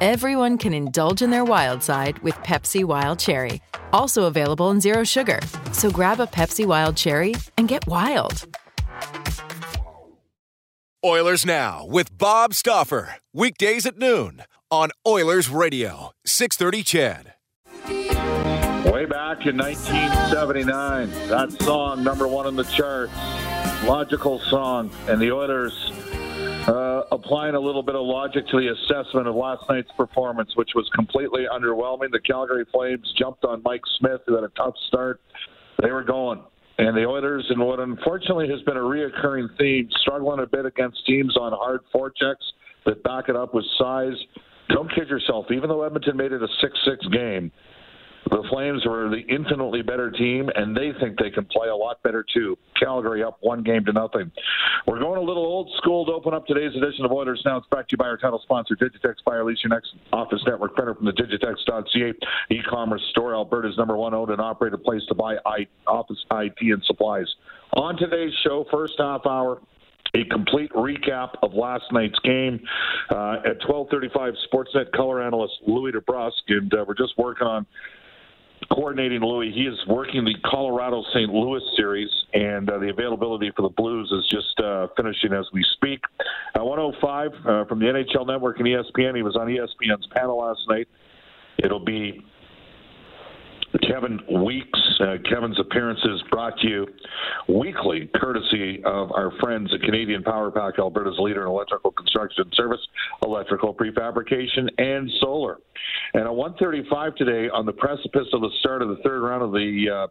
everyone can indulge in their wild side with Pepsi Wild Cherry. Also available in Zero Sugar. So grab a Pepsi Wild Cherry and get wild. Oilers Now with Bob Stauffer. Weekdays at noon on Oilers Radio, 630 CHED. Way back in 1979, that song, number one in the charts, logical song, and the Oilers uh, applying a little bit of logic to the assessment of last night's performance, which was completely underwhelming. The Calgary Flames jumped on Mike Smith, who had a tough start. They were going. And the Oilers, and what unfortunately has been a reoccurring theme, struggling a bit against teams on hard forechecks that back it up with size. Don't kid yourself. Even though Edmonton made it a 6 6 game, the Flames were the infinitely better team, and they think they can play a lot better too. Calgary up one game to nothing. We're going a little old school to open up today's edition of Oilers Now. It's brought to you by our title sponsor, Digitex. Buy or lease your next office network printer from the Digitex.ca e-commerce store. Alberta's number one owned and operated place to buy office IT and supplies. On today's show, first half hour, a complete recap of last night's game uh, at 12:35. Sportsnet color analyst Louie DeBrusk, and uh, we're just working on coordinating Louis. He is working the Colorado St. Louis series, and uh, the availability for the Blues is just uh, finishing as we speak. Uh, 105 uh, from the NHL Network and ESPN. He was on ESPN's panel last night. It'll be Kevin Weeks. Uh, Kevin's appearances brought to you weekly, courtesy of our friends at Canadian Power Pack, Alberta's leader in electrical construction service, electrical prefabrication, and solar. And at 1:35 today, on the precipice of the start of the third round of the uh,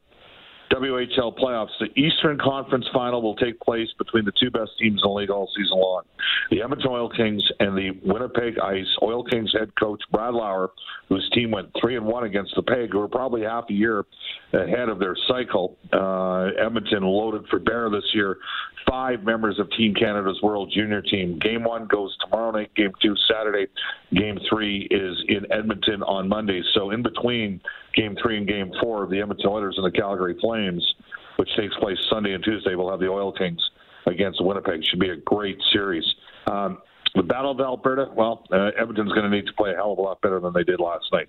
WHL playoffs, the Eastern Conference Final will take place between the two best teams in the league all season long. The Edmonton Oil Kings and the Winnipeg Ice. Oil Kings head coach Brad Lauer, whose team went three and one against the Peg, who were probably half a year ahead of their cycle. Uh, Edmonton loaded for bear this year. Five members of Team Canada's World Junior Team. Game one goes tomorrow night. Game two Saturday. Game three is in Edmonton on Monday. So in between Game three and Game four of the Edmonton Oilers and the Calgary Flames, which takes place Sunday and Tuesday, we'll have the Oil Kings against Winnipeg. Should be a great series. Um, the Battle of Alberta, well, uh, Edmonton's going to need to play a hell of a lot better than they did last night.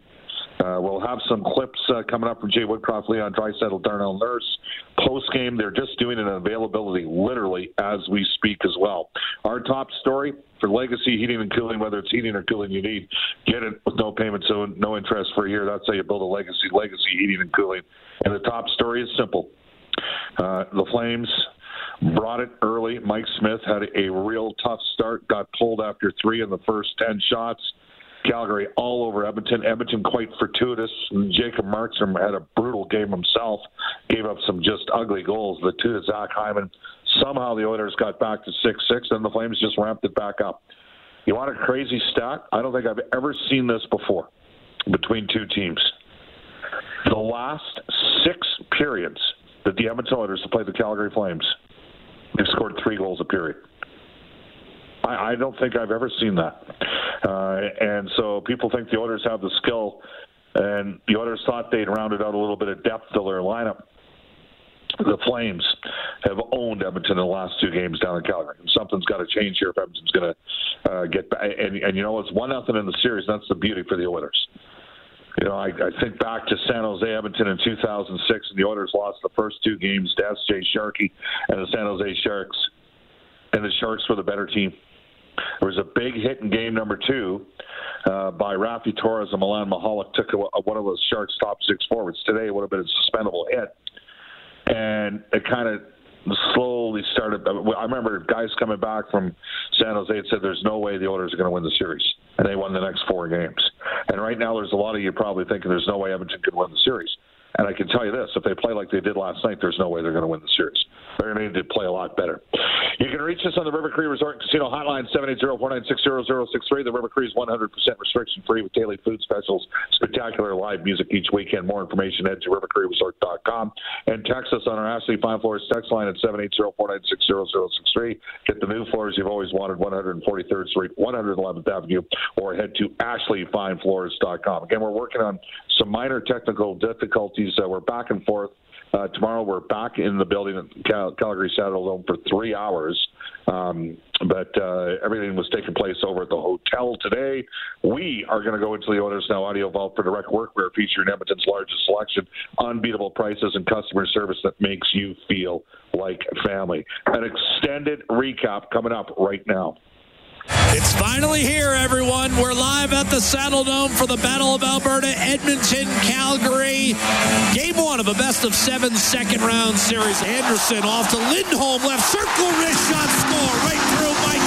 Uh, we'll have some clips uh, coming up from Jay Woodcroft, Leon Draisaitl, Darnell Nurse. Post game, they're just doing an availability literally as we speak as well. Our top story for legacy heating and cooling, whether it's heating or cooling you need, get it with no payment, so no interest for a year. That's how you build a legacy, legacy heating and cooling. And the top story is simple. Uh, the Flames brought it early. Mike Smith had a real tough start, got pulled after three in the first 10 shots. Calgary all over Edmonton. Edmonton quite fortuitous. Jacob Markstrom had a brutal game himself, gave up some just ugly goals. The two to Zach Hyman. Somehow the Oilers got back to 6 6, and the Flames just ramped it back up. You want a crazy stat? I don't think I've ever seen this before between two teams. The last six periods that the Edmonton Oilers have played the Calgary Flames, they've scored three goals a period. I, I don't think I've ever seen that. Uh, and so people think the Oilers have the skill, and the Oilers thought they'd rounded out a little bit of depth to their lineup. The Flames have owned Edmonton in the last two games down in Calgary. Something's got to change here if Edmonton's going to uh, get back. And, and you know, it's one nothing in the series. That's the beauty for the Oilers. You know, I, I think back to San Jose Edmonton in 2006, and the Oilers lost the first two games to SJ Sharkie and the San Jose Sharks, and the Sharks were the better team. There was a big hit in game number two uh, by Raffi Torres and Milan Michalek took a, one of those Sharks' top six forwards. Today would have been a suspendable hit, and it kind of slowly started. I remember guys coming back from San Jose and said, "There's no way the Oilers are going to win the series," and they won the next four games. And right now, there's a lot of you probably thinking there's no way Edmonton could win the series. And I can tell you this: if they play like they did last night, there's no way they're going to win the series. They're going to need to play a lot better. You can reach us on the River Cree Resort and Casino Hotline 780-496-0063. The River Cree is 100% restriction free with daily food specials, spectacular live music each weekend. More information at rivercreeresort.com and text us on our Ashley Fine Floors text line at 780-496-0063. Get the new floors you've always wanted, 143rd Street, 111th Avenue, or head to ashleyfinefloors.com. Again, we're working on some minor technical difficulties. Uh, we're back and forth uh, tomorrow we're back in the building at Cal- Calgary Saddledome for three hours. Um, but uh, everything was taking place over at the hotel today. We are going to go into the Oilers Now Audio Vault for direct workwear featuring Edmonton's largest selection, unbeatable prices, and customer service that makes you feel like family. An extended recap coming up right now. It's finally here, everyone. We're live at the Saddledome for the Battle of Alberta, Edmonton, Calgary. Game one of a best of seven second round series. Andersson off to Lindholm, left circle, wrist shot, score right through Mike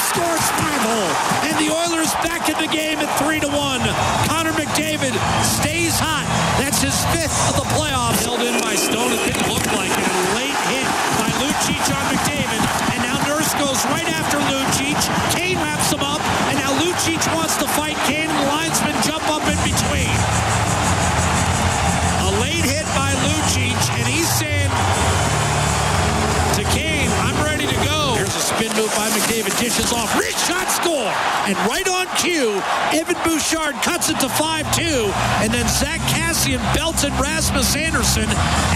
scores five hole. And the Oilers back in the game at 3 to 1. Connor McDavid stays hot. That's his fifth of the playoffs. Held in by Stone. It didn't look like it. A late hit by Lucic on McDavid. Dishes off. Rich shot score. And right on cue, Evan Bouchard cuts it to 5-2. And then Zack Kassian belted Rasmus Andersson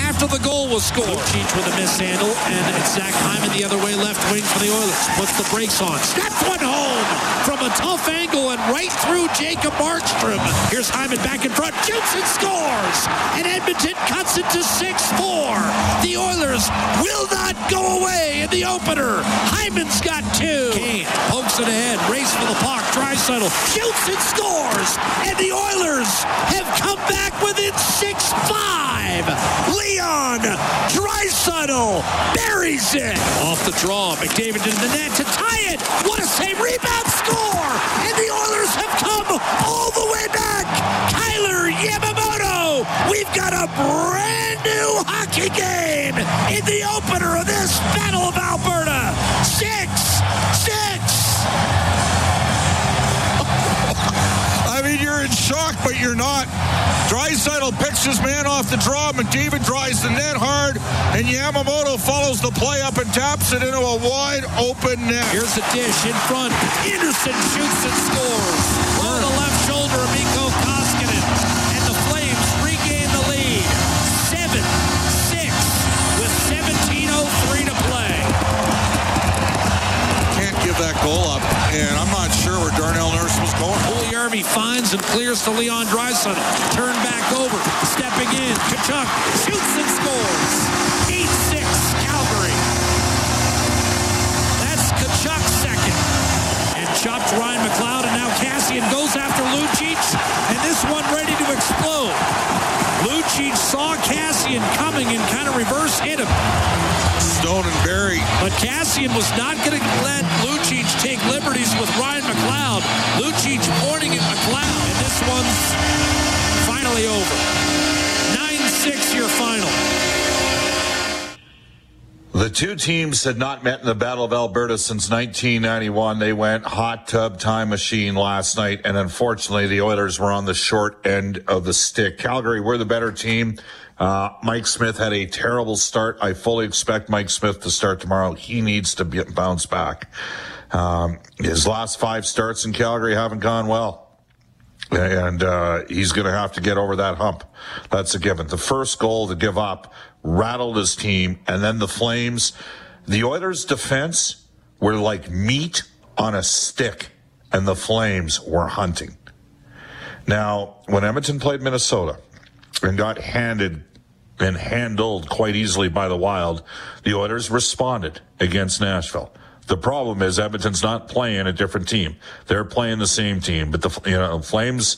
after the goal was scored. Lucic with a mishandle. And it's Zach Hyman the other way, left wing for the Oilers. Puts the brakes on. Snaps one home from a tough angle and right through Jacob Markstrom. Here's Hyman back in front. Shoots and scores. And Edmonton cuts it to 6-4. The Oilers will not go away in the opener. Hyman's got two. Kane pokes it ahead. Race for the puck. Draisaitl shoots and scores. And the Oilers have come back within 6-5. Leon Draisaitl buries it. Off the draw. McDavid into the net to tie it. What a save. Rebound score. And the Oilers have come all the way back. Kailer Yamamoto. We've got a brand new hockey game in the opener of this Battle of Alberta. Six, six. I mean, you're in shock, but you're not. Draisaitl picks his man off the draw. McDavid drives the net hard, and Yamamoto follows the play up and taps it into a wide open net. Here's the dish in front. Andersson shoots and scores. On the left shoulder of Mikko Koskinen. And the Flames regain the lead. 7-6 with 17.03 to play. Can't give that goal up, and I'm not sure where Darnell Nurse was going. Army finds and clears to Leon Draisaitl. Turn back over. Stepping in. Tkachuk shoots and scores. 8-6 Calgary. That's Tkachuk second. And chopped Ryan McLeod and now Kassian goes after Lucic. And this one ready to explode. Lucic saw Kassian coming and kind of reverse hit him. And. But Kassian was not going to let Lucic take liberties with Ryan McLeod. Lucic pointing at McLeod. And this one's finally over. 9-6 your final. The two teams had not met in the Battle of Alberta since 1991. They went hot tub time machine last night, and unfortunately, the Oilers were on the short end of the stick. Calgary were the better team. Uh, Mike Smith had a terrible start. I fully expect Mike Smith to start tomorrow. He needs to be, bounce back. Um, his last five starts in Calgary haven't gone well. And uh, he's going to have to get over that hump. That's a given. The first goal to give up rattled his team. And then the Flames, the Oilers' defense were like meat on a stick, and the Flames were hunting. Now, when Edmonton played Minnesota and got handed and handled quite easily by the Wild, the Oilers responded against Nashville. The problem is Edmonton's not playing a different team. They're playing the same team, but the you know Flames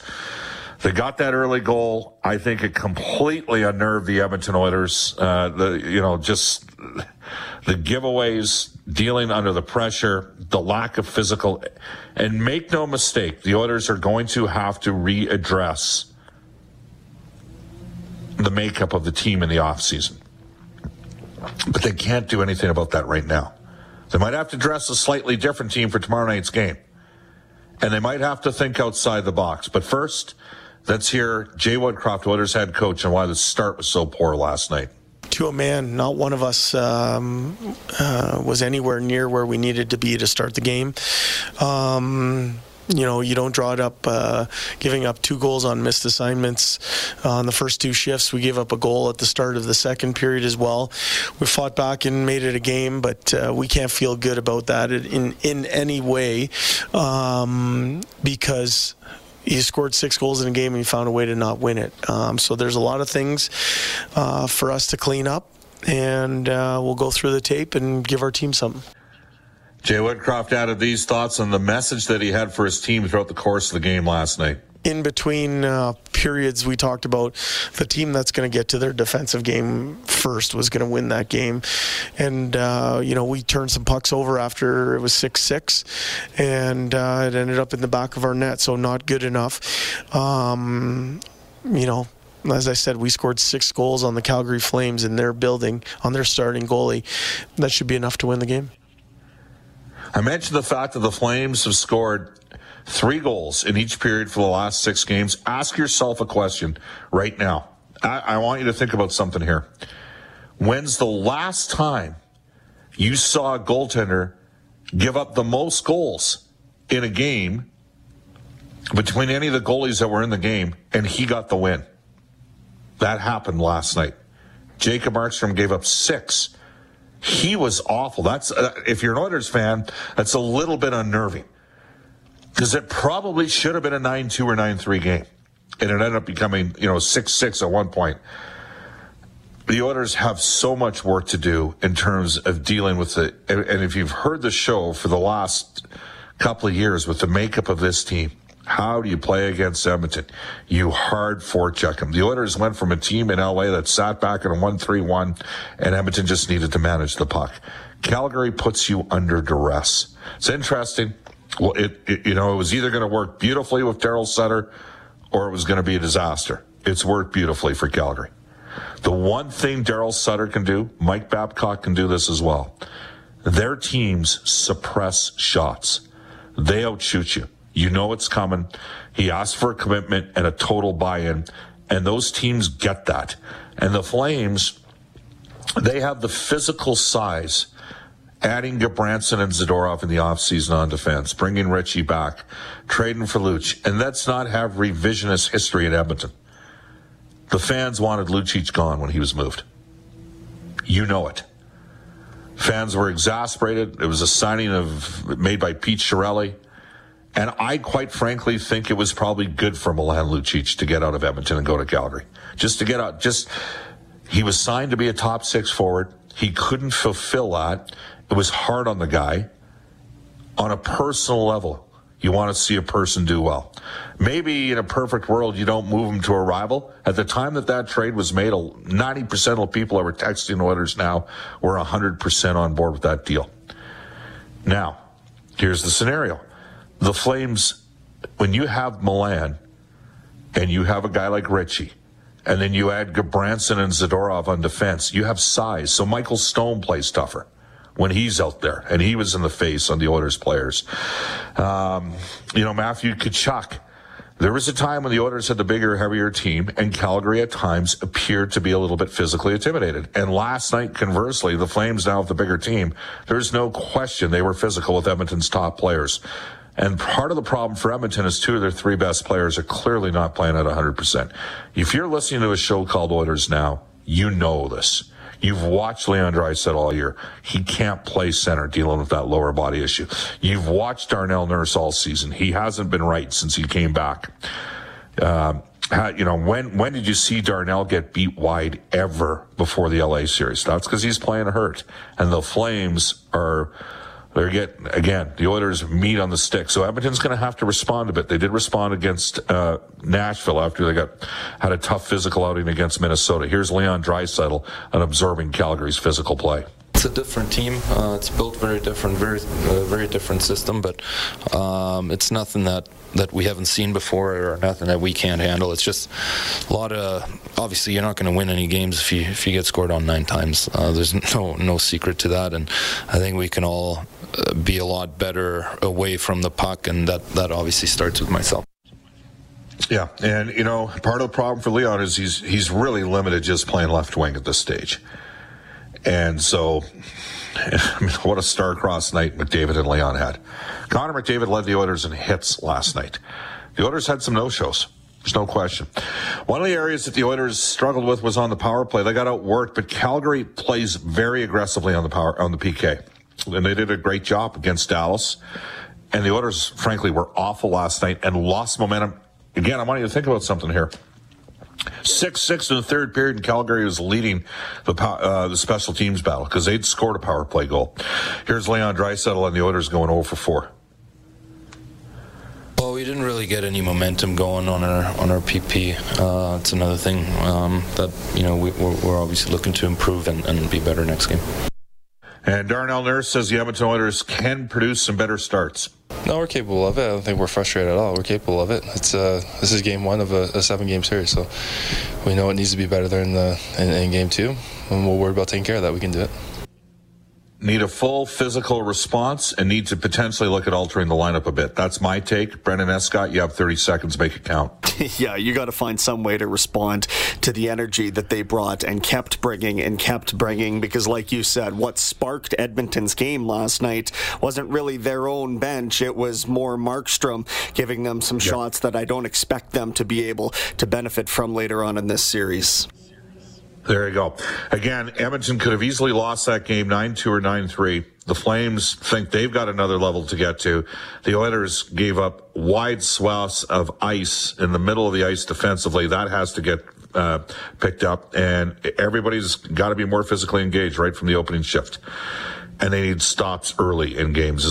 they got that early goal. I think it completely unnerved the Edmonton Oilers. Uh, the you know just the giveaways, dealing under the pressure, the lack of physical, and make no mistake, the Oilers are going to have to readdress the makeup of the team in the offseason. But they can't do anything about that right now. They might have to dress a slightly different team for tomorrow night's game. And they might have to think outside the box. But first, let's hear Jay Woodcroft, Oilers head coach, and why the start was so poor last night. To a man, not one of us um, uh, was anywhere near where we needed to be to start the game. Um, you know, you don't draw it up uh, giving up two goals on missed assignments on the first two shifts. We gave up a goal at the start of the second period as well. We fought back and made it a game, but uh, we can't feel good about that in in any way um, because you scored six goals in a game and you found a way to not win it. Um, so there's a lot of things uh, for us to clean up, and uh, we'll go through the tape and give our team something. Jay Woodcroft added these thoughts on the message that he had for his team throughout the course of the game last night. In between uh, periods, we talked about the team that's going to get to their defensive game first was going to win that game. And, uh, you know, we turned some pucks over after it was 6 6, and uh, it ended up in the back of our net, so not good enough. Um, you know, as I said, we scored six goals on the Calgary Flames in their building on their starting goalie. That should be enough to win the game. I mentioned the fact that the Flames have scored three goals in each period for the last six games. Ask yourself a question right now. I, I want you to think about something here. When's the last time you saw a goaltender give up the most goals in a game between any of the goalies that were in the game and he got the win? That happened last night. Jacob Markstrom gave up six he was awful. That's uh, if you're an Oilers fan, that's a little bit unnerving because it probably should have been a nine-two or nine-three game, and it ended up becoming you know six-six at one point. The Oilers have so much work to do in terms of dealing with it. And if you've heard the show for the last couple of years with the makeup of this team, how do you play against Edmonton? You hard forecheck them. The Oilers went from a team in LA that sat back in a 1-3-1 and Edmonton just needed to manage the puck. Calgary puts you under duress. It's interesting. Well, it, it you know, it was either going to work beautifully with Daryl Sutter or it was going to be a disaster. It's worked beautifully for Calgary. The one thing Daryl Sutter can do, Mike Babcock can do this as well. Their teams suppress shots. They outshoot you. You know it's coming. He asked for a commitment and a total buy-in, and those teams get that. And the Flames, they have the physical size. Adding Gudbranson and Zadorov in the offseason on defense, bringing Ritchie back, trading for Luch, and let's not have revisionist history in Edmonton. The fans wanted Lucic gone when he was moved. You know it. Fans were exasperated. It was a signing of made by Pete Chiarelli. And I quite frankly think it was probably good for Milan Lucic to get out of Edmonton and go to Calgary. Just to get out, just, he was signed to be a top six forward. He couldn't fulfill that. It was hard on the guy. On a personal level, you want to see a person do well. Maybe in a perfect world, you don't move him to a rival. At the time that that trade was made, 90% of people that were texting Oilers now were 100% on board with that deal. Now, here's the scenario the Flames, when you have Milan and you have a guy like Ritchie, and then you add Gudbranson and Zadorov on defense, you have size. So Michael Stone plays tougher when he's out there, and he was in the face on the Oilers players. Um, you know, Matthew Tkachuk. There was a time when the Oilers had the bigger, heavier team, and Calgary at times appeared to be a little bit physically intimidated. And last night, conversely, the Flames now have the bigger team. There's no question they were physical with Edmonton's top players. And part of the problem for Edmonton is two of their three best players are clearly not playing at 100%. If you're listening to a show called Oilers Now, you know this. You've watched Leon Draisaitl all year. He can't play center dealing with that lower body issue. You've watched Darnell Nurse all season. He hasn't been right since he came back. Uh, you know, when when did you see Darnell get beat wide ever before the LA series? That's because he's playing hurt, and the Flames are. They're getting again the Oilers meat on the stick, so Edmonton's going to have to respond a bit. They did respond against uh, Nashville after they got had a tough physical outing against Minnesota. Here's Leon Draisaitl and observing Calgary's physical play it's a different team. Uh, it's built very different, very uh, very different system, but um, it's nothing that that we haven't seen before or nothing that we can't handle. It's just a lot of obviously you're not going to win any games if you if you get scored on nine times. Uh, there's no no secret to that, and I think we can all uh, be a lot better away from the puck, and that that obviously starts with myself. Yeah, and you know, part of the problem for Leon is he's he's really limited just playing left wing at this stage. And so, what a star-crossed night McDavid and Leon had. Connor McDavid led the Oilers in hits last night. The Oilers had some no-shows. There's no question. One of the areas that the Oilers struggled with was on the power play. They got outworked, but Calgary plays very aggressively on the power on the PK, and they did a great job against Dallas. And the Oilers, frankly, were awful last night and lost momentum. Again, I want you to think about something here. Six six in the third period, and Calgary was leading the uh, the special teams battle because they'd scored a power play goal. Here's Leon Draisaitl and the Oilers going over for 4. Well, we didn't really get any momentum going on our on our PP. Uh, it's another thing um, that you know we, are obviously looking to improve and, and be better next game. And Darnell Nurse says the Edmonton Oilers can produce some better starts. No, we're capable of it. I don't think we're frustrated at all. We're capable of it. It's uh, this is game one of a, a seven-game series, so we know it needs to be better than the in, in game two, and we'll worry about taking care of that. We can do it need a full physical response and need to potentially look at altering the lineup a bit. That's my take. Brendan Escott, you have 30 seconds, make it count. yeah, you got to find some way to respond to the energy that they brought and kept bringing and kept bringing because, like you said, what sparked Edmonton's game last night wasn't really their own bench. It was more Markstrom giving them some shots that I don't expect them to be able to benefit from later on in this series. There you go. Again, Edmonton could have easily lost that game 9-2 or 9-3. The Flames think they've got another level to get to. The Oilers gave up wide swaths of ice in the middle of the ice defensively. That has to get uh, picked up, and everybody's got to be more physically engaged right from the opening shift. And they need stops early in games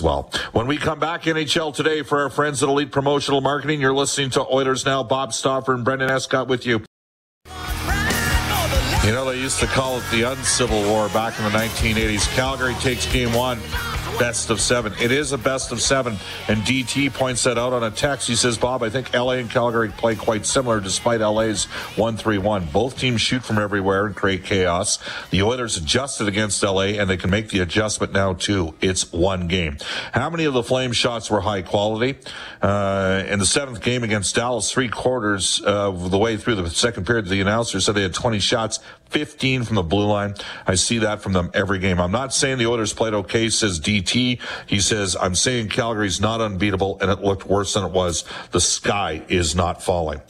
well. When we come back, NHL today for our friends at Elite Promotional Marketing, you're listening to Oilers Now. Bob Stauffer and Brendan Escott with you. You know, they used to call it the Uncivil War back in the 1980s. Calgary takes game one best of seven. It is a best of seven. And DT points that out on a text. He says, Bob, I think LA and Calgary play quite similar despite LA's 1 3 1. Both teams shoot from everywhere and create chaos. The Oilers adjusted against LA and they can make the adjustment now too. It's one game. How many of the Flame shots were high quality? Uh, in the seventh game against Dallas, three quarters of the way through the second period, the announcer said they had 20 shots. 15 from the blue line. I see that from them every game. I'm not saying the Oilers played okay, says DT. He says, I'm saying Calgary's not unbeatable and it looked worse than it was. The sky is not falling.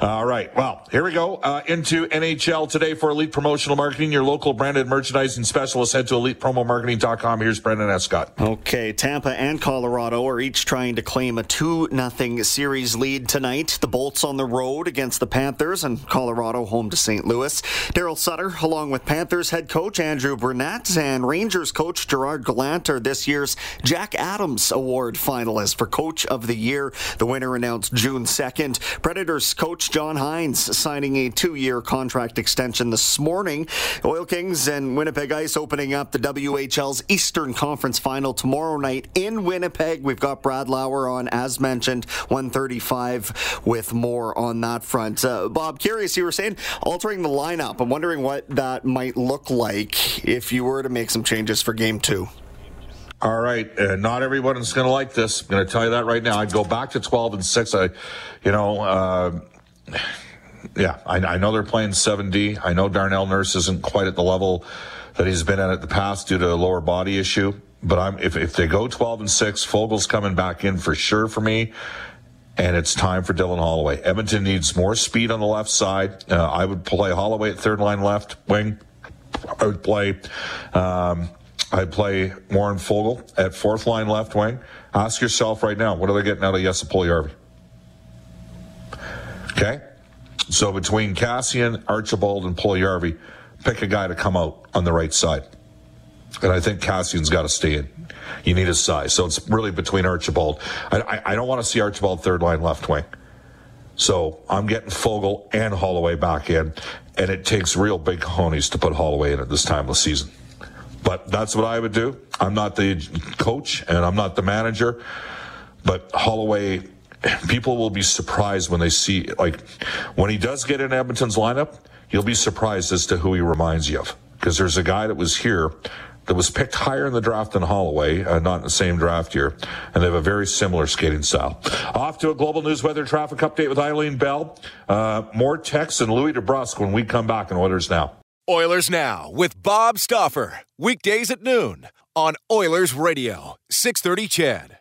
All right. Well, here we go uh, into NHL today for Elite Promotional Marketing. Your local branded merchandising specialist. Head to elitepromomarketing.com. Here's Brendan Escott. Okay. Tampa and Colorado are each trying to claim a 2 0 series lead tonight. The Bolts on the road against the Panthers and Colorado home to St. Louis. Daryl Sutter, along with Panthers head coach Andrew Brunette and Rangers coach Gerard Gallant, are this year's Jack Adams Award finalists for Coach of the Year. The winner announced June 2nd. Predators coach John Hynes signing a two year contract extension this morning. Oil Kings and Winnipeg Ice opening up the WHL's Eastern Conference final tomorrow night in Winnipeg. We've got Brad Lauer on, as mentioned, 135 with more on that front. Uh, Bob, curious, you were saying altering the lineup. I'm wondering wondering what that might look like if you were to make some changes for game two. All right, uh, not everyone's going to like this. I'm going to tell you that right now. I'd go back to 12 and six. I, you know, uh, yeah, I, I know they're playing 7D. I know Darnell Nurse isn't quite at the level that he's been at in the past due to a lower body issue. But I'm if if they go 12 and six, Foegele's coming back in for sure for me and it's time for Dylan Holloway. Edmonton needs more speed on the left side. Uh, I would play Holloway at third line left wing. I would play. Um, I'd play Warren Foegele at fourth line left wing. Ask yourself right now, what are they getting out of Puljujarvi? Okay, so between Kassian, Archibald, and Puljujarvi, pick a guy to come out on the right side. And I think Kassian's got to stay in. You need his size. So it's really between Archibald. I, I, I don't want to see Archibald third line left wing. So I'm getting Foegele and Holloway back in. And it takes real big cojones to put Holloway in at this time of the season. But that's what I would do. I'm not the coach and I'm not the manager. But Holloway, people will be surprised when they see, like, when he does get in Edmonton's lineup, you'll be surprised as to who he reminds you of. Because there's a guy that was here that was picked higher in the draft than Holloway, uh, not in the same draft year, and they have a very similar skating style. Off to a global news weather traffic update with Eileen Bell. Uh, more texts and Louie DeBrusk when we come back in Oilers Now. Oilers Now with Bob Stauffer. Weekdays at noon on Oilers Radio, 630 CHED.